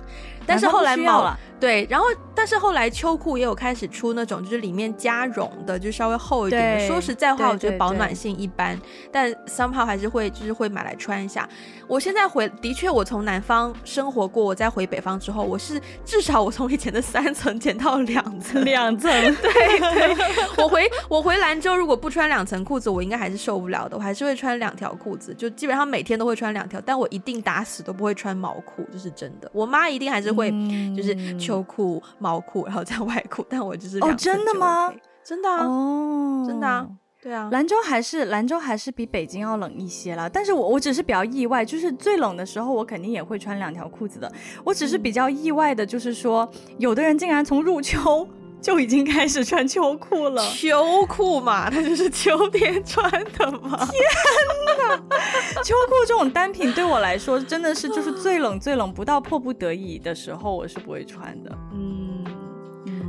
但是后来毛对，然后但是后来秋裤也有开始出那种就是里面加绒的，就稍微厚一点的。说实在话，我觉得保暖性一般，但 somehow 还是会就是会买来穿一下。我现在回的确，我从南方生活过，我再回北方之后，我是至少我从以前的三层减到两层，两层。对对，我回我回兰州如果不穿两层裤子，我应该还是受不了的，我还是会穿两条裤子，就基本上每天都会穿两条，但我一定打死都不会穿毛裤，这是真的。我妈一定还是。会就是秋裤、毛裤，然后再外裤，但我就是、哦，真的吗？真的啊，哦，真的啊，对啊。兰州还是兰州还是比北京要冷一些啦，但是我我只是比较意外，就是最冷的时候，我肯定也会穿两条裤子的。我只是比较意外的，就是说，有的人竟然从入秋。就已经开始穿秋裤了，秋裤嘛，它就是秋天穿的嘛。天哪，秋裤这种单品对我来说真的是就是最冷最冷，不到迫不得已的时候我是不会穿的。嗯，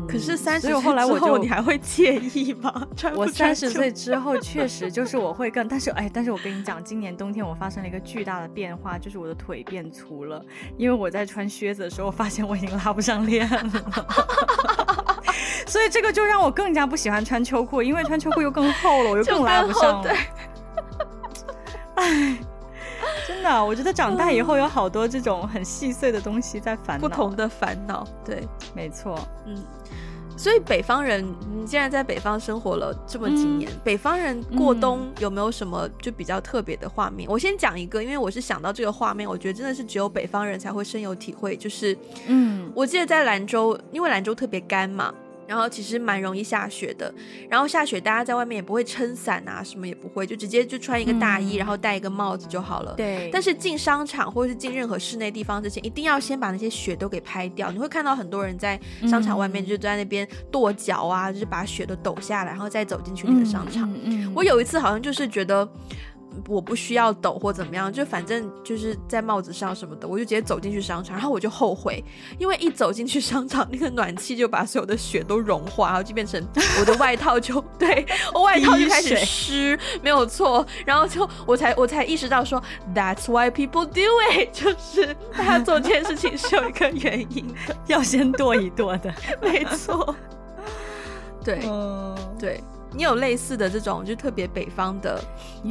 可是三十岁后来我就你还会介意吗？穿我三十岁之后确实就是我会更，但是哎，但是我跟你讲，今年冬天我发生了一个巨大的变化，就是我的腿变粗了，因为我在穿靴子的时候发现我已经拉不上链了。所以这个就让我更加不喜欢穿秋裤，因为穿秋裤又更厚了，我又 更拉不上了。哎，真的，我觉得长大以后有好多这种很细碎的东西在烦恼，不同的烦恼。对，没错，嗯。所以北方人，你既然在北方生活了这么几年，嗯、北方人过冬有没有什么就比较特别的画面？嗯、我先讲一个，因为我是想到这个画面，我觉得真的是只有北方人才会深有体会。就是，嗯，我记得在兰州，因为兰州特别干嘛。然后其实蛮容易下雪的，然后下雪大家在外面也不会撑伞啊，什么也不会，就直接就穿一个大衣，嗯、然后戴一个帽子就好了。对。但是进商场或者是进任何室内地方之前，一定要先把那些雪都给拍掉。你会看到很多人在商场外面就在那边跺脚啊，嗯、就是把雪都抖下来，然后再走进去那个商场。嗯、我有一次好像就是觉得。我不需要抖或怎么样，就反正就是在帽子上什么的，我就直接走进去商场，然后我就后悔，因为一走进去商场，那个暖气就把所有的雪都融化，然后就变成我的外套就 对我外套就开始湿，没有错，然后就我才我才意识到说，That's why people do it，就是大家做这件事情是有一个原因的，要先跺一跺的，没错，对，对。你有类似的这种就特别北方的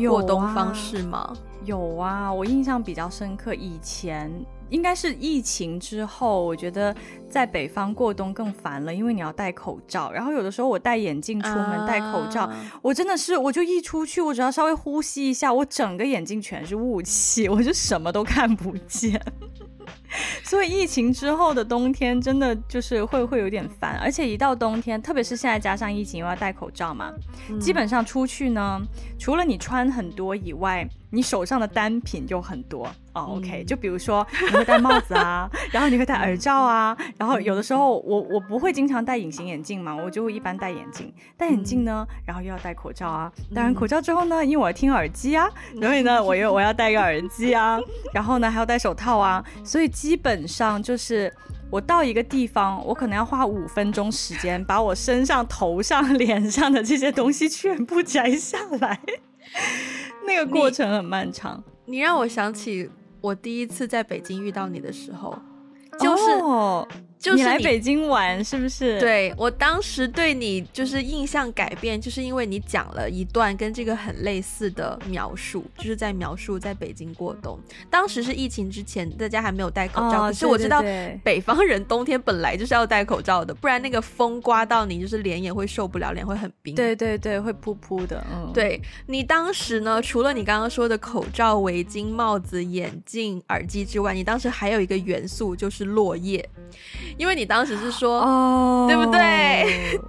过冬方式吗？有啊，我印象比较深刻。以前应该是疫情之后，我觉得在北方过冬更烦了，因为你要戴口罩。然后有的时候我戴眼镜出门，戴口罩，我真的是，我就一出去，我只要稍微呼吸一下，我整个眼睛全是雾气，我就什么都看不见。所以疫情之后的冬天真的就是会会有点烦，而且一到冬天，特别是现在加上疫情又要戴口罩嘛，嗯、基本上出去呢，除了你穿很多以外，你手上的单品就很多哦。嗯、OK，就比如说你会戴帽子啊，然后你会戴耳罩啊，然后有的时候我我不会经常戴隐形眼镜嘛，我就会一般戴眼镜。戴眼镜呢，然后又要戴口罩啊。戴完口罩之后呢，因为我要听耳机啊，所以呢，我又我要戴个耳机啊，然后呢还要戴手套啊，所以基本上就是我到一个地方，我可能要花五分钟时间把我身上、头上、脸上的这些东西全部摘下来，那个过程很漫长。你，你让我想起我第一次在北京遇到你的时候，就是。Oh. 就是来北京玩是不是？对，我当时对你就是印象改变，就是因为你讲了一段跟这个很类似的描述，就是在描述在北京过冬。当时是疫情之前，大家还没有戴口罩，哦、可是我知道北方人冬天本来就是要戴口罩的，不然那个风刮到你，就是脸也会受不了，脸会很冰。对对对，会扑扑的。嗯，对你当时呢，除了你刚刚说的口罩、围巾、帽子、眼镜、耳机之外，你当时还有一个元素就是落叶。因为你当时是说，哦，对不对？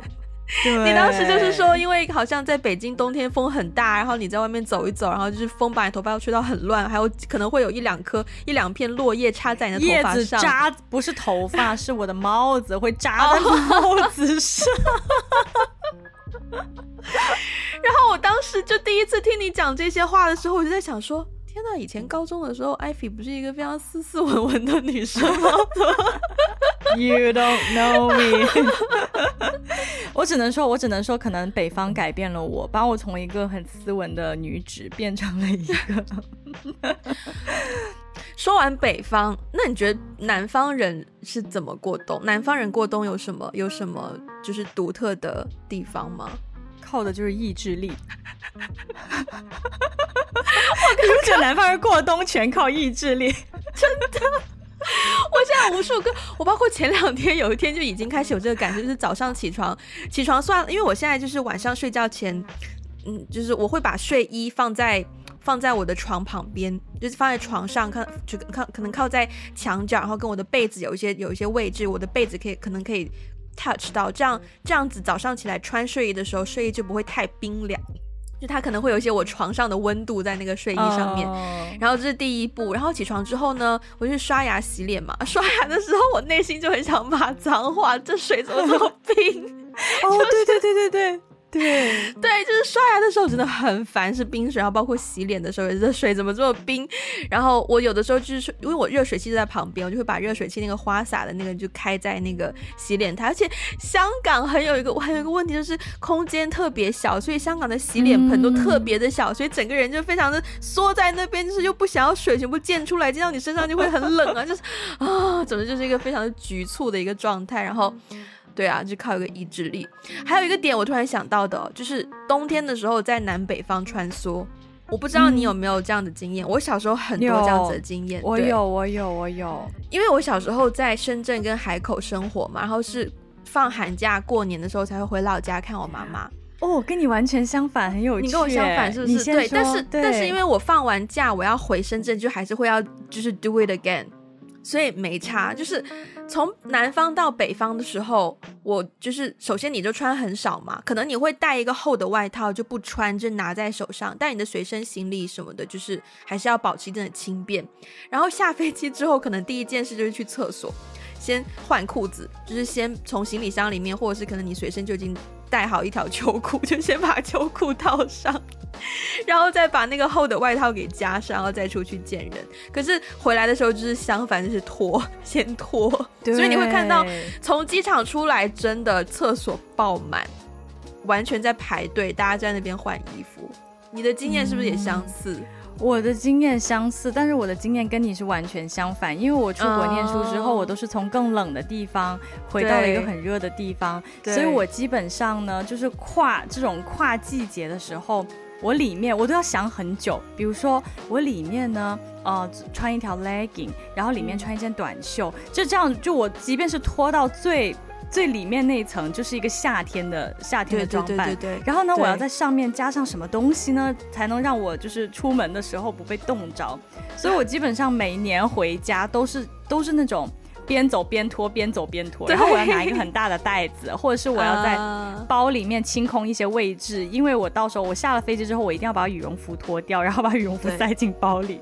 对，你当时就是说，因为好像在北京冬天风很大，然后你在外面走一走，然后就是风把你头发吹到很乱，还有可能会有一两颗、一两片落叶插在你的头发上。叶子扎不是头发，是我的帽子会扎在帽子上。然后我当时就第一次听你讲这些话的时候，我就在想说。天呐，以前高中的时候，艾菲不是一个非常斯斯文文的女生吗？You don't know me。我只能说，我只能说，可能北方改变了我，把我从一个很斯文的女子变成了一个。说完北方，那你觉得南方人是怎么过冬？南方人过冬有什么？有什么就是独特的地方吗？靠的就是意志力。我感觉南方人过冬全靠意志力，真的。我现在无数个，我包括前两天有一天就已经开始有这个感觉，就是早上起床，起床算了，因为我现在就是晚上睡觉前，嗯，就是我会把睡衣放在放在我的床旁边，就是放在床上，看就靠可能靠在墙角，然后跟我的被子有一些有一些位置，我的被子可以可能可以。Touch 到这样这样子，早上起来穿睡衣的时候，睡衣就不会太冰凉，就它可能会有一些我床上的温度在那个睡衣上面。Oh. 然后这是第一步，然后起床之后呢，我去刷牙洗脸嘛。刷牙的时候，我内心就很想骂脏话，这水怎么这么冰？哦、oh, 就是，对对对对对。对对，就是刷牙的时候真的很烦，是冰水，然后包括洗脸的时候，这水怎么这么冰？然后我有的时候就是因为我热水器就在旁边，我就会把热水器那个花洒的那个就开在那个洗脸台。而且香港很有一个，还有一个问题就是空间特别小，所以香港的洗脸盆都特别的小，所以整个人就非常的缩在那边，就是又不想要水全部溅出来，溅到你身上就会很冷啊，就是啊，总之就是一个非常的局促的一个状态，然后。对啊，就靠一个意志力。还有一个点，我突然想到的，就是冬天的时候在南北方穿梭。我不知道你有没有这样的经验？嗯、我小时候很多这样子的经验。我有，我有，我有。因为我小时候在深圳跟海口生活嘛，然后是放寒假过年的时候才会回老家看我妈妈。哦，跟你完全相反，很有趣。你跟我相反是不是？对，但是但是因为我放完假我要回深圳，就还是会要就是 do it again。所以没差，就是从南方到北方的时候，我就是首先你就穿很少嘛，可能你会带一个厚的外套就不穿，就拿在手上，但你的随身行李什么的，就是还是要保持一定的轻便。然后下飞机之后，可能第一件事就是去厕所，先换裤子，就是先从行李箱里面，或者是可能你随身就已经带好一条秋裤，就先把秋裤套上。然后再把那个厚的外套给加上，然后再出去见人。可是回来的时候就是相反，就是脱，先脱。所以你会看到从机场出来，真的厕所爆满，完全在排队，大家在那边换衣服。你的经验是不是也相似？嗯，我的经验相似，但是我的经验跟你是完全相反。因为我出国念书之后，我都是从更冷的地方回到了一个很热的地方，所以我基本上呢，就是跨这种跨季节的时候。我里面我都要想很久。比如说我里面呢，呃，穿一条 legging，然后里面穿一件短袖，就这样，就我即便是脱到最。最里面那一层就是一个夏天的夏天的装扮，对对对。对，然后呢，我要在上面加上什么东西呢，才能让我就是出门的时候不被冻着？所以我基本上每年回家都是都是那种边走边脱，边走边脱，然后我要拿一个很大的袋子，或者是我要在包里面清空一些位置，uh... 因为我到时候我下了飞机之后，我一定要把羽绒服脱掉，然后把羽绒服塞进包里。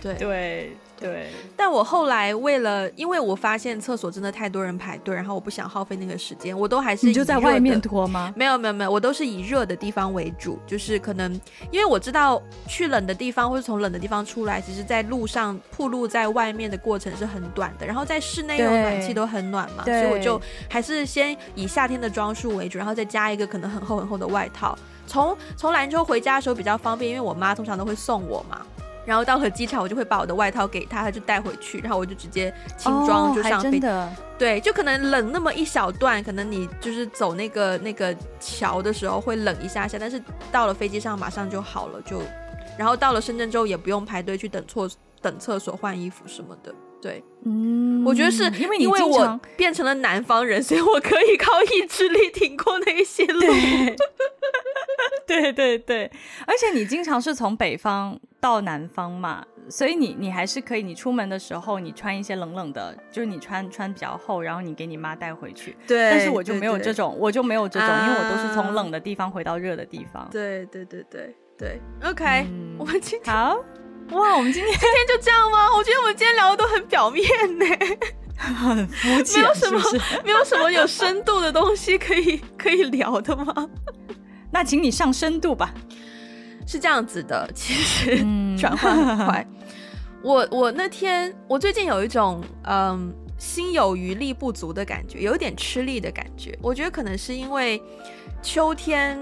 对。对。对对，但我后来为了，因为我发现厕所真的太多人排队，然后我不想耗费那个时间，我都还是你就在外面脱吗？没有没有没有，我都是以热的地方为主，就是可能因为我知道去冷的地方或者从冷的地方出来，其实在路上铺路在外面的过程是很短的，然后在室内有暖气都很暖嘛，所以我就还是先以夏天的装束为主，然后再加一个可能很厚很厚的外套。从从兰州回家的时候比较方便，因为我妈通常都会送我嘛。然后到了机场，我就会把我的外套给他，他就带回去，然后我就直接轻装就上飞机。哦，对，就可能冷那么一小段，可能你就是走那个那个桥的时候会冷一下下，但是到了飞机上马上就好了，就然后到了深圳之后也不用排队去等厕等厕所换衣服什么的。对，嗯，我觉得是因为因为我变成了南方人，所以我可以靠意志力挺过那一些路。对对对，而且你经常是从北方到南方嘛，所以你你还是可以，你出门的时候你穿一些冷冷的，就是你穿穿比较厚，然后你给你妈带回去。对，但是我就没有这种，对对我就没有这种，啊，因为我都是从冷的地方回到热的地方。对对对对对，OK，嗯，我们今天好哇，我们今天 今天就这样吗？我觉得我们今天聊的都很表面呢，很肤浅，没有什么是是没有什么有深度的东西可以可以聊的吗？那请你上深度吧。是这样子的，其实转换很快。我我那天我最近有一种嗯心有余力不足的感觉，有一点吃力的感觉。我觉得可能是因为秋天，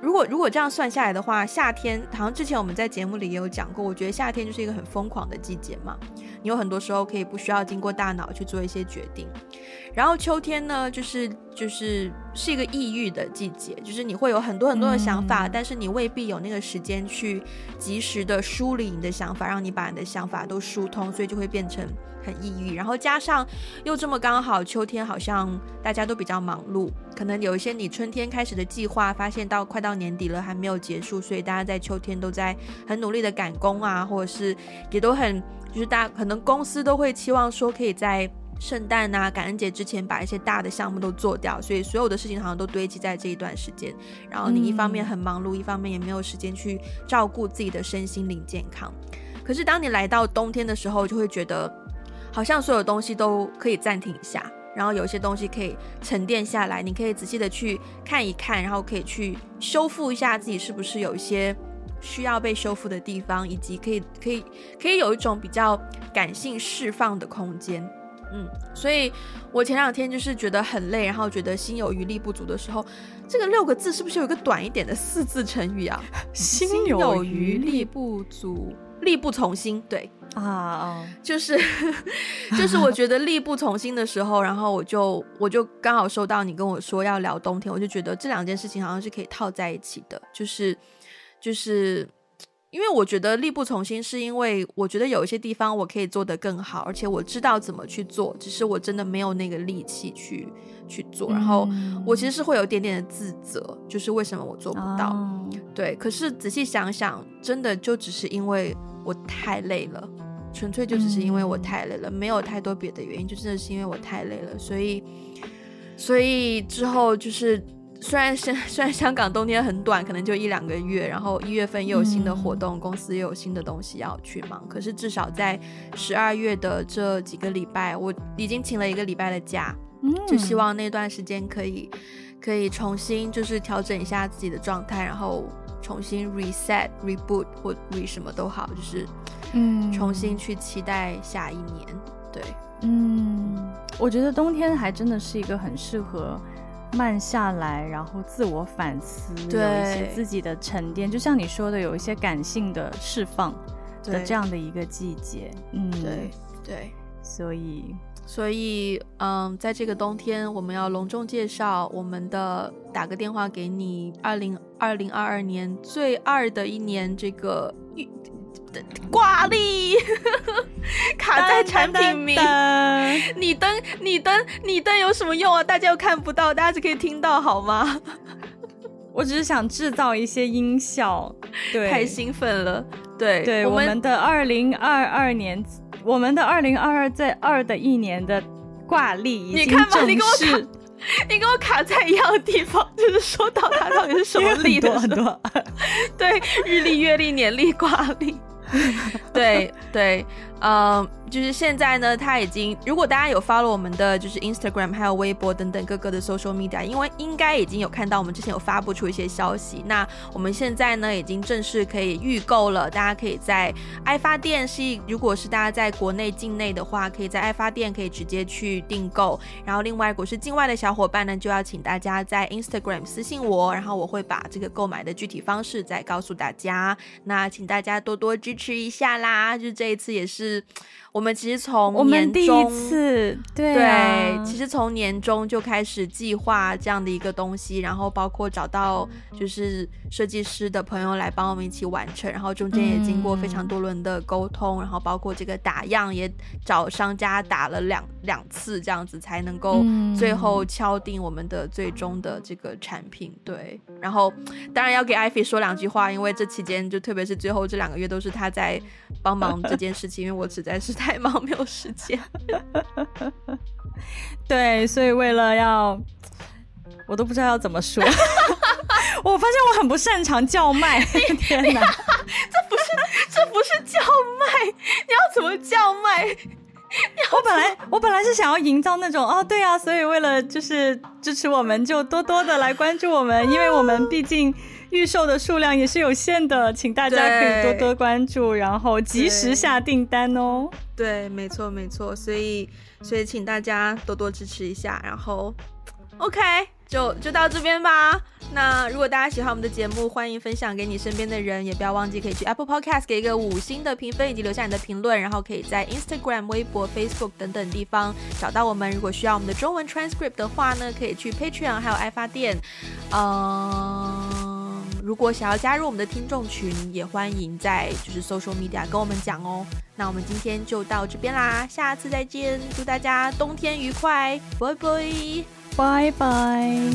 如果如果这样算下来的话，夏天好像之前我们在节目里也有讲过，我觉得夏天就是一个很疯狂的季节嘛。你有很多时候可以不需要经过大脑去做一些决定。然后秋天呢，就是就是是一个抑郁的季节，就是你会有很多很多的想法，嗯，但是你未必有那个时间去及时的梳理你的想法，让你把你的想法都疏通，所以就会变成很抑郁。然后加上又这么刚好秋天，好像大家都比较忙碌，可能有一些你春天开始的计划，发现到快到年底了还没有结束，所以大家在秋天都在很努力的赶工啊，或者是也都很就是大家可能公司都会期望说可以在。圣诞啊，感恩节之前把一些大的项目都做掉，所以所有的事情好像都堆积在这一段时间。然后你一方面很忙碌，嗯，一方面也没有时间去照顾自己的身心灵健康。可是当你来到冬天的时候，就会觉得好像所有东西都可以暂停一下，然后有一些东西可以沉淀下来，你可以仔细的去看一看，然后可以去修复一下自己是不是有一些需要被修复的地方，以及可以可以可以有一种比较感性释放的空间。嗯，所以我前两天就是觉得很累，然后觉得心有余力不足的时候，这个六个字是不是有一个短一点的四字成语啊？心有余力不足，力不从心。对啊，就是 就是我觉得力不从心的时候，然后我就我就刚好收到你跟我说要聊冬天，我就觉得这两件事情好像是可以套在一起的，就是就是。因为我觉得力不从心，是因为我觉得有一些地方我可以做得更好，而且我知道怎么去做，只是我真的没有那个力气去去做。然后我其实是会有一点点的自责，就是为什么我做不到。哦。对，可是仔细想想，真的就只是因为我太累了，纯粹就只是因为我太累了，没有太多别的原因，就真的是因为我太累了。所以，所以之后就是。虽然香虽然香港冬天很短，可能就一两个月，然后一月份又有新的活动，嗯，公司又有新的东西要去忙。可是至少在十二月的这几个礼拜，我已经请了一个礼拜的假，嗯，就希望那段时间可以可以重新就是调整一下自己的状态，然后重新 reset reboot 或 re 什么都好，就是嗯，重新去期待下一年。对，嗯，我觉得冬天还真的是一个很适合。慢下来，然后自我反思，对，有一些自己的沉淀，就像你说的，有一些感性的释放的这样的一个季节。嗯，对对，所以所以，嗯，在这个冬天，我们要隆重介绍我们的“打个电话给你”二零二零二二年最二的一年这个挂历 卡在产品名。你登你登你登有什么用啊？大家又看不到，大家只可以听到好吗？我只是想制造一些音效，对，太兴奋了。对对，我们，的二零二二年。我们的二零二二在二的一年的挂历已经正式，你看吧，你跟我卡，在一样的地方，就是说到它到底是什么历的 很多，对，日历、月历、年历、挂历，对对。嗯，就是现在呢，他已经，如果大家有 follow 我们的就是 Instagram 还有微博等等各个的 social media，因为应该已经有看到我们之前有发布出一些消息。那我们现在呢，已经正式可以预购了，大家可以在爱发电是，如果是大家在国内境内的话，可以在爱发电可以直接去订购。然后另外，如果是境外的小伙伴呢，就要请大家在 Instagram 私信我，然后我会把这个购买的具体方式再告诉大家。那请大家多多支持一下啦，就这一次也是。是我们其实从年中对、啊、对，其实从年终就开始计划这样的一个东西，然后包括找到就是设计师的朋友来帮我们一起完成，然后中间也经过非常多轮的沟通，嗯、然后包括这个打样也找商家打了两两次，这样子才能够最后敲定我们的最终的这个产品。对，然后当然要给艾菲说两句话，因为这期间就特别是最后这两个月都是他在帮忙这件事情，因为我实在是太忙，没有时间。对，所以为了要，我都不知道要怎么说。我发现我很不擅长叫卖。天哪，这不是这不是叫卖，你要怎么叫卖？我本来我本来是想要营造那种哦，对啊，所以为了就是支持我们，就多多的来关注我们，因为我们毕竟。预售的数量也是有限的，请大家可以多多关注，然后及时下订单哦。对，没错没错，所以所以请大家多多支持一下，然后 OK 就就到这边吧。那如果大家喜欢我们的节目，欢迎分享给你身边的人，也不要忘记可以去 Apple Podcast 给一个五星的评分，以及留下你的评论，然后可以在 Instagram、微博、Facebook 等等地方找到我们。如果需要我们的中文 transcript 的话呢，可以去 Patreon 还有爱发电，嗯。如果想要加入我们的听众群，也欢迎在就是 social media 跟我们讲哦。那我们今天就到这边啦，下次再见，祝大家冬天愉快，拜拜，拜拜。